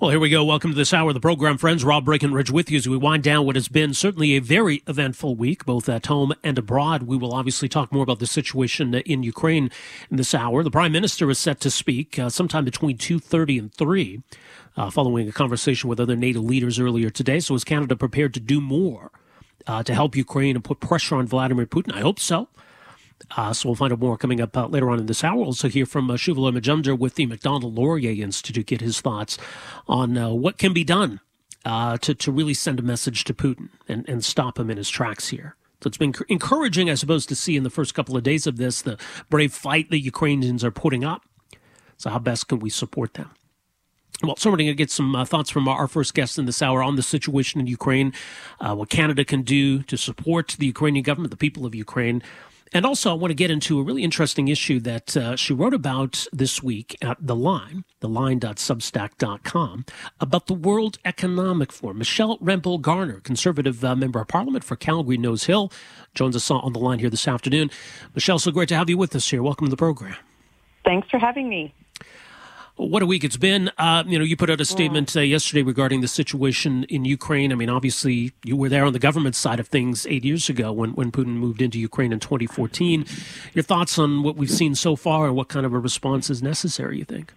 Well, here we go. Welcome to this hour of the program, friends. Rob Breckenridge with you as we wind down what has been certainly a very eventful week, both at home and abroad. We will obviously talk more about the situation in Ukraine in this hour. The Prime Minister is set to speak uh, sometime between 2.30 and 3, uh, following a conversation with other NATO leaders earlier today. So is Canada prepared to do more uh, to help Ukraine and put pressure on Vladimir Putin? I hope so. Uh, so we'll find out more coming up uh, later on in this hour. We'll also hear from uh, Shuvaloy Majumdar with the Macdonald Laurier Institute, get his thoughts on uh, what can be done uh, to, to really send a message to Putin and, and stop him in his tracks here. So it's been encouraging, I suppose, to see in the first couple of days of this the brave fight the Ukrainians are putting up. So how best can we support them? Well, so we're going to get some uh, thoughts from our first guest in this hour on the situation in Ukraine, uh, what Canada can do to support the Ukrainian government, the people of Ukraine, and also, I want to get into a really interesting issue that uh, she wrote about this week at The Line, theline.substack.com, about the World Economic Forum. Michelle Rempel Garner, conservative uh, member of parliament for Calgary Nose Hill, joins us on the line here this afternoon. Michelle, so great to have you with us here. Welcome to the program. Thanks for having me. What a week it's been. Uh, you know, you put out a statement uh, yesterday regarding the situation in Ukraine. I mean, obviously, you were there on the government side of things eight years ago when, when Putin moved into Ukraine in 2014. Your thoughts on what we've seen so far and what kind of a response is necessary, you think?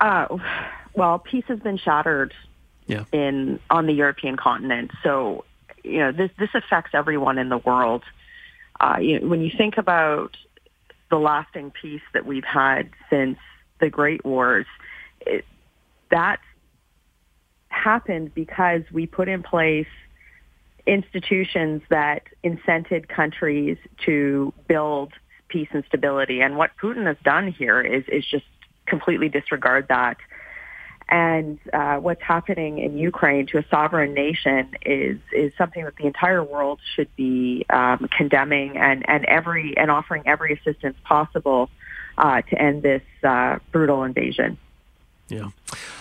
Uh, well, peace has been shattered yeah. in on the European continent. So, you know, this, this affects everyone in the world. Uh, you know, when you think about the lasting peace that we've had since the Great Wars, it, that happened because we put in place institutions that incented countries to build peace and stability. And what Putin has done here is, is just completely disregard that. And uh, what's happening in Ukraine to a sovereign nation is is something that the entire world should be um, condemning and, and every and offering every assistance possible uh, to end this uh, brutal invasion. Yeah.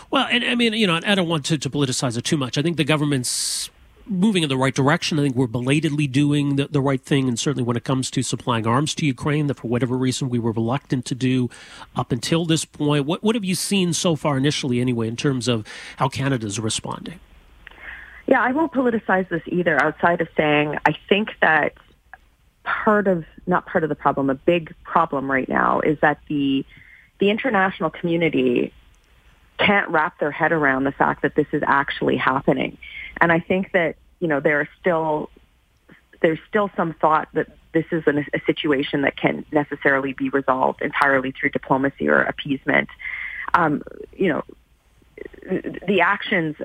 Well, and I mean, you know, I don't want to, to politicize it too much. I think the government's moving in the right direction. I think we're belatedly doing the, the right thing. And certainly when it comes to supplying arms to Ukraine, that for whatever reason we were reluctant to do up until this point. What, what have you seen so far initially, anyway, in terms of how Canada's responding? Yeah, I won't politicize this either outside of saying I think that part of not part of the problem, a big problem right now is that the the international community can't wrap their head around the fact that this is actually happening. And I think that, you know, there are still there's still some thought that this is an, a situation that can necessarily be resolved entirely through diplomacy or appeasement. Um, you know, the actions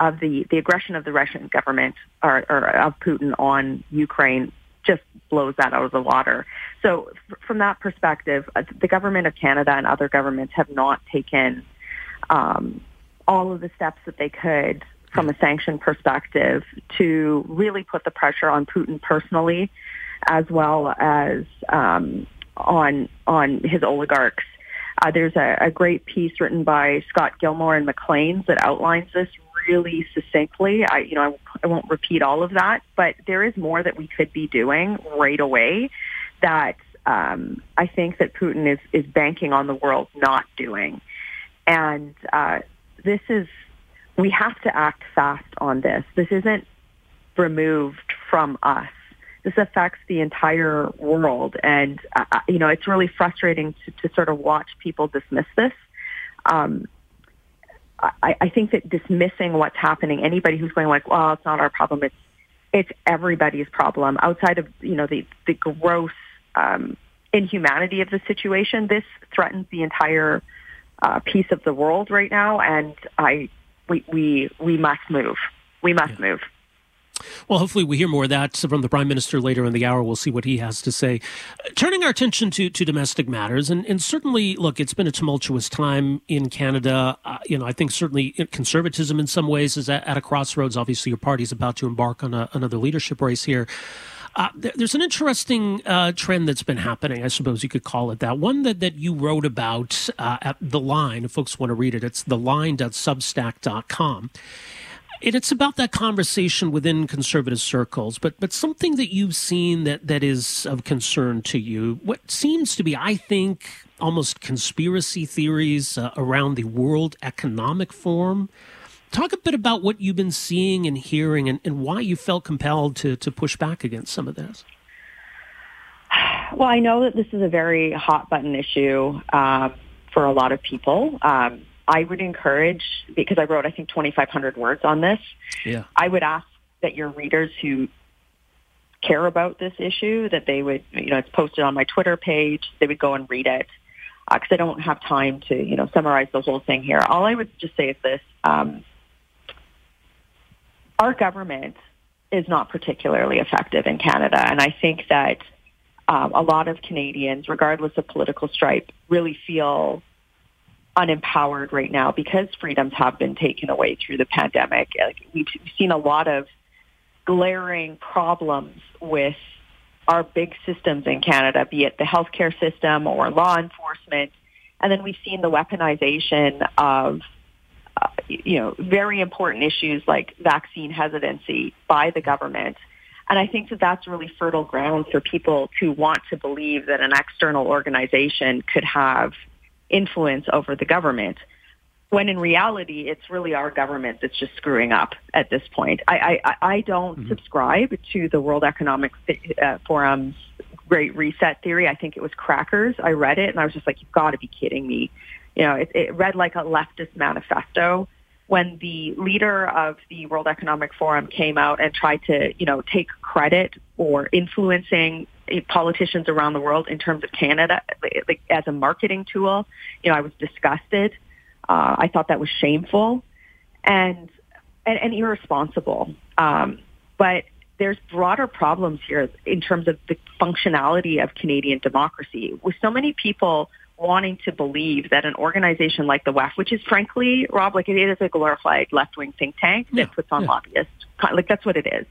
of the the aggression of the Russian government or, or of Putin on Ukraine just blows that out of the water. So from that perspective, uh, the government of Canada and other governments have not taken um, all of the steps that they could from a sanction perspective to really put the pressure on Putin personally, as well as um, on on his oligarchs. Uh, there's a, a great piece written by Scott Gilmore and Maclean's that outlines this really succinctly. I, you know, I, I won't repeat all of that, but there is more that we could be doing right away that um, I think that Putin is, is banking on the world not doing. And uh, this is, we have to act fast on this. This isn't removed from us. This affects the entire world. And, uh, uh you know, it's really frustrating to, to sort of watch people dismiss this. Um, I, I think that dismissing what's happening, anybody who's going like, well, it's not our problem, it's it's everybody's problem outside of you know the the gross um, inhumanity of the situation. This threatens the entire uh, piece of the world right now, and I we we we must move. We must yeah. move. Well, hopefully, we hear more of that from the Prime Minister later in the hour. We'll see what he has to say. Turning our attention to, to domestic matters, and, and certainly, look, it's been a tumultuous time in Canada. Uh, you know, I think certainly conservatism in some ways is at, at a crossroads. Obviously, your party's about to embark on a, another leadership race here. Uh, there's an interesting uh, trend that's been happening, I suppose you could call it that. One that, that you wrote about uh, at The Line, if folks want to read it, it's theline.substack.com. And it's about that conversation within conservative circles, but but something that you've seen that that is of concern to you. What seems to be, I think, almost conspiracy theories uh, around the World Economic Forum. Talk a bit about what you've been seeing and hearing, and, and why you felt compelled to to push back against some of this. Well, I know that this is a very hot button issue uh, for a lot of people. Um, I would encourage, because I wrote, I think, 2,500 words on this. Yeah. I would ask that your readers who care about this issue, that they would, you know, it's posted on my Twitter page, they would go and read it. Because uh, I don't have time to, you know, summarize the whole thing here. All I would just say is this. Um, our government is not particularly effective in Canada. And I think that um, a lot of Canadians, regardless of political stripe, really feel unempowered right now because freedoms have been taken away through the pandemic. We've seen a lot of glaring problems with our big systems in Canada, be it the healthcare system or law enforcement. And then we've seen the weaponization of, uh, you know, very important issues like vaccine hesitancy by the government. And I think that that's really fertile ground for people to want to believe that an external organization could have influence over the government. When in reality, it's really our government that's just screwing up at this point. I, I, I don't mm-hmm. subscribe to the World Economic uh, Forum's Great Reset theory. I think it was crackers. I read it and I was just like, you've got to be kidding me. You know, it, it read like a leftist manifesto when the leader of the World Economic Forum came out and tried to, you know, take credit for influencing politicians around the world in terms of Canada like, as a marketing tool. You know, I was disgusted. Uh, I thought that was shameful and and, and irresponsible. Um, but there's broader problems here in terms of the functionality of Canadian democracy. With so many people wanting to believe that an organization like the WEF, which is frankly, Rob, like it is a glorified left-wing think tank that yeah, puts on yeah. lobbyists, like that's what it is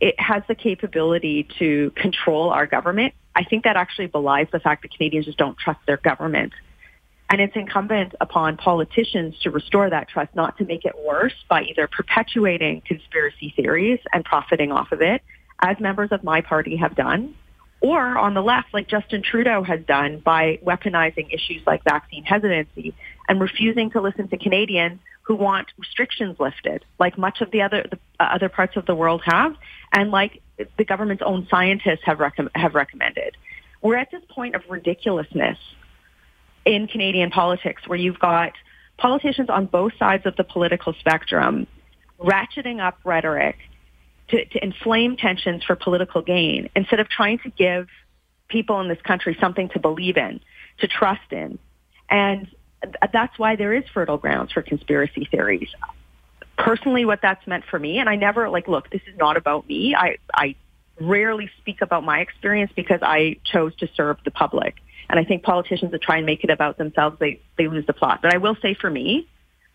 it has the capability to control our government. I think that actually belies the fact that Canadians just don't trust their government. And it's incumbent upon politicians to restore that trust, not to make it worse by either perpetuating conspiracy theories and profiting off of it, as members of my party have done, or on the left, like Justin Trudeau has done by weaponizing issues like vaccine hesitancy and refusing to listen to Canadians who want restrictions lifted, like much of the other the uh, other parts of the world have, and like the government's own scientists have rec- have recommended. We're at this point of ridiculousness in Canadian politics, where you've got politicians on both sides of the political spectrum ratcheting up rhetoric to, to inflame tensions for political gain instead of trying to give people in this country something to believe in, to trust in. And that's why there is fertile grounds for conspiracy theories. Personally, what that's meant for me, and I never like, look, this is not about me. I, I rarely speak about my experience because I chose to serve the public. And I think politicians that try and make it about themselves, they, they lose the plot. But I will say for me,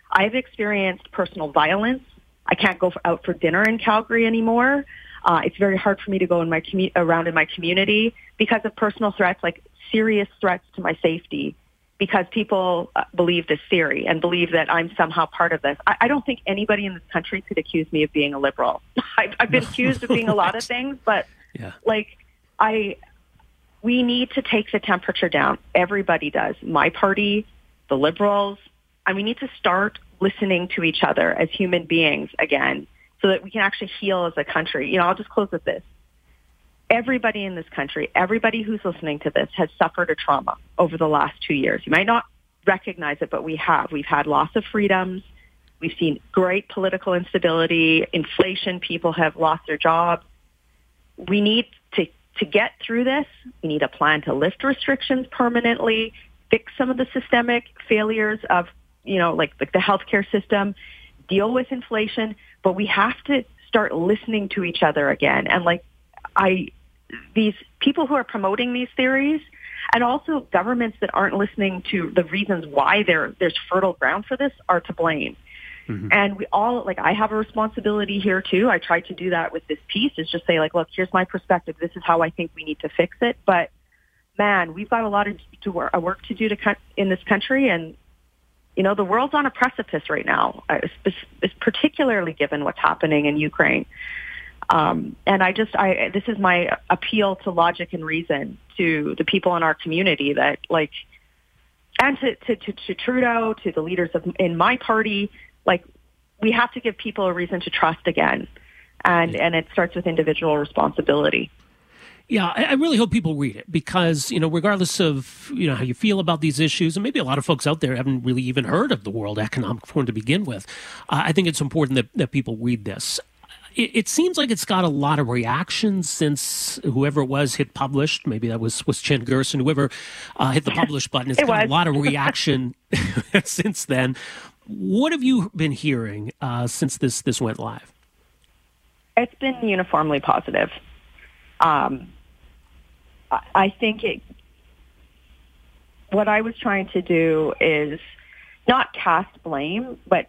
I've experienced personal violence. I can't go out for dinner in Calgary anymore. Uh, it's very hard for me to go in my commu- around in my community because of personal threats, like serious threats to my safety because people uh, believe this theory and believe that I'm somehow part of this. I, I don't think anybody in this country could accuse me of being a liberal. I've, I've been accused of being a lot of things, but yeah. like I, we need to take the temperature down. Everybody does. My party, the liberals, and we need to start listening to each other as human beings again so that we can actually heal as a country. You know, I'll just close with this everybody in this country, everybody who's listening to this has suffered a trauma over the last two years. You might not recognize it, but we have. We've had loss of freedoms. We've seen great political instability, inflation. People have lost their jobs. We need to, to get through this, we need a plan to lift restrictions permanently, fix some of the systemic failures of, you know, like, like the healthcare system, deal with inflation, but we have to start listening to each other again. And like, I, these people who are promoting these theories, and also governments that aren't listening to the reasons why there there's fertile ground for this are to blame. Mm-hmm. And we all, like, I have a responsibility here too. I tried to do that with this piece is just say like, look, here's my perspective. This is how I think we need to fix it. But man, we've got a lot of to work, work to do to cut in this country. And, you know, the world's on a precipice right now, uh, particularly given what's happening in Ukraine. Um, and I just, I, this is my appeal to logic and reason to the people in our community that like, and to, to, to, to Trudeau, to the leaders of in my party, like we have to give people a reason to trust again. And, and it starts with individual responsibility. Yeah, I really hope people read it because, you know, regardless of, you know, how you feel about these issues, and maybe a lot of folks out there haven't really even heard of the World Economic Forum to begin with, uh, I think it's important that, that people read this it, it, seems like it's got a lot of reactions since whoever it was hit published. Maybe that was was Jen Gerson, whoever uh, hit the publish button. It's it got was. a lot of reaction since then. What have you been hearing uh, since this this went live? It's been uniformly positive. Um, I think it. What I was trying to do is not cast blame, but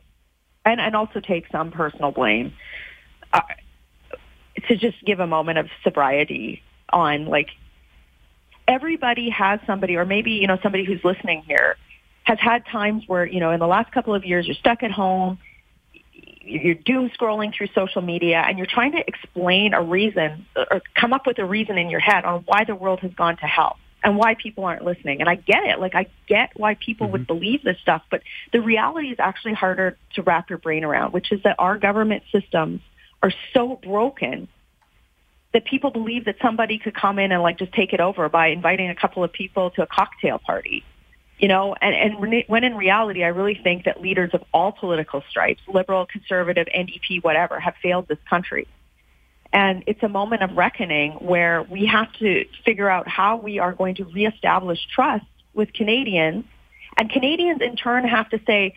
and, and also take some personal blame to just give a moment of sobriety on like everybody has somebody or maybe you know somebody who's listening here has had times where you know in the last couple of years you're stuck at home you're doom scrolling through social media and you're trying to explain a reason or come up with a reason in your head on why the world has gone to hell and why people aren't listening. And I get it. Like I get why people mm-hmm. would believe this stuff, but the reality is actually harder to wrap your brain around, which is that our government systems are so broken that people believe that somebody could come in and like just take it over by inviting a couple of people to a cocktail party. You know, and, and when in reality, I really think that leaders of all political stripes, liberal, conservative, NDP, whatever, have failed this country. And it's a moment of reckoning where we have to figure out how we are going to reestablish trust with Canadians. And Canadians in turn have to say,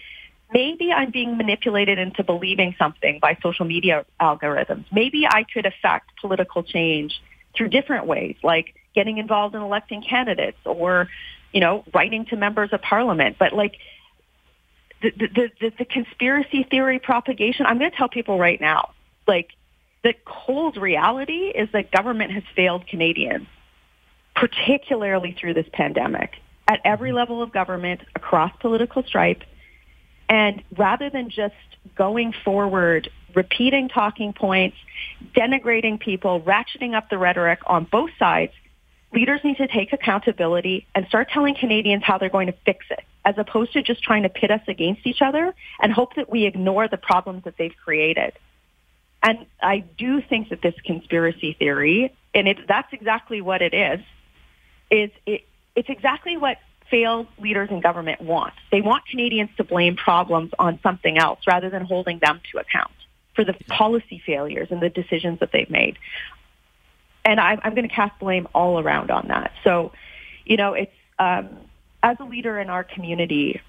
maybe I'm being manipulated into believing something by social media algorithms. Maybe I could affect political change through different ways, like getting involved in electing candidates or, you know, writing to members of parliament. But like the, the, the, the conspiracy theory propagation, I'm going to tell people right now, like the cold reality is that government has failed Canadians, particularly through this pandemic at every mm-hmm. level of government across political stripe and rather than just going forward, repeating talking points, denigrating people, ratcheting up the rhetoric on both sides, leaders need to take accountability and start telling Canadians how they're going to fix it, as opposed to just trying to pit us against each other and hope that we ignore the problems that they've created. And I do think that this conspiracy theory, and it, that's exactly what it is, is it, it's exactly what failed leaders in government want. They want Canadians to blame problems on something else rather than holding them to account for the policy failures and the decisions that they've made. And I'm, I'm going to cast blame all around on that. So, you know, it's um, as a leader in our community,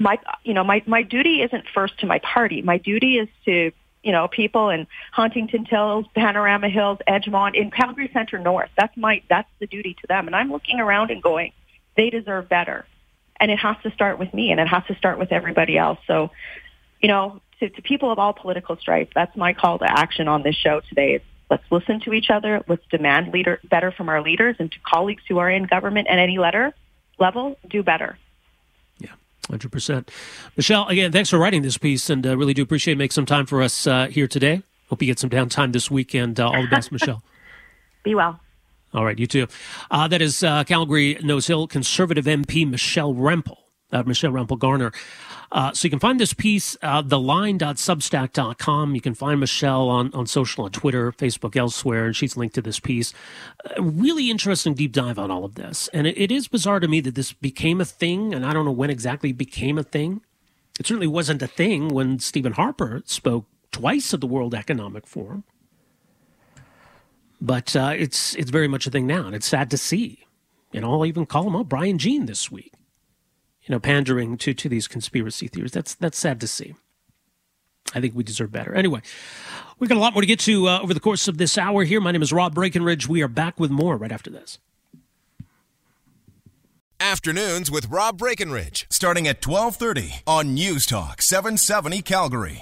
my you know my my duty isn't first to my party. My duty is to you know people in Huntington Hills, Panorama Hills, Edgemont, in Calgary Centre North. That's my that's the duty to them. And I'm looking around and going, they deserve better. And it has to start with me and it has to start with everybody else. So, you know, to, to people of all political stripes, that's my call to action on this show today. Let's listen to each other. Let's demand leader better from our leaders and to colleagues who are in government at any letter level, do better. Yeah, 100%. Michelle, again, thanks for writing this piece and uh, really do appreciate making some time for us uh, here today. Hope you get some downtime this weekend. Uh, all the best, Michelle. Be well. All right, you too. Uh, that is uh, Calgary Nose Hill Conservative MP Michelle Rempel, uh, Michelle Rempel Garner. Uh, so you can find this piece, uh, theline.substack.com. You can find Michelle on, on social, on Twitter, Facebook, elsewhere, and she's linked to this piece. A really interesting deep dive on all of this. And it, it is bizarre to me that this became a thing, and I don't know when exactly it became a thing. It certainly wasn't a thing when Stephen Harper spoke twice at the World Economic Forum. But uh, it's it's very much a thing now, and it's sad to see. Know, I'll even call him up, Brian Jean, this week. You know, pandering to to these conspiracy theories. That's that's sad to see. I think we deserve better. Anyway, we've got a lot more to get to uh, over the course of this hour here. My name is Rob Breckenridge. We are back with more right after this. Afternoons with Rob Breckenridge, starting at 1230 on News Talk 770 Calgary.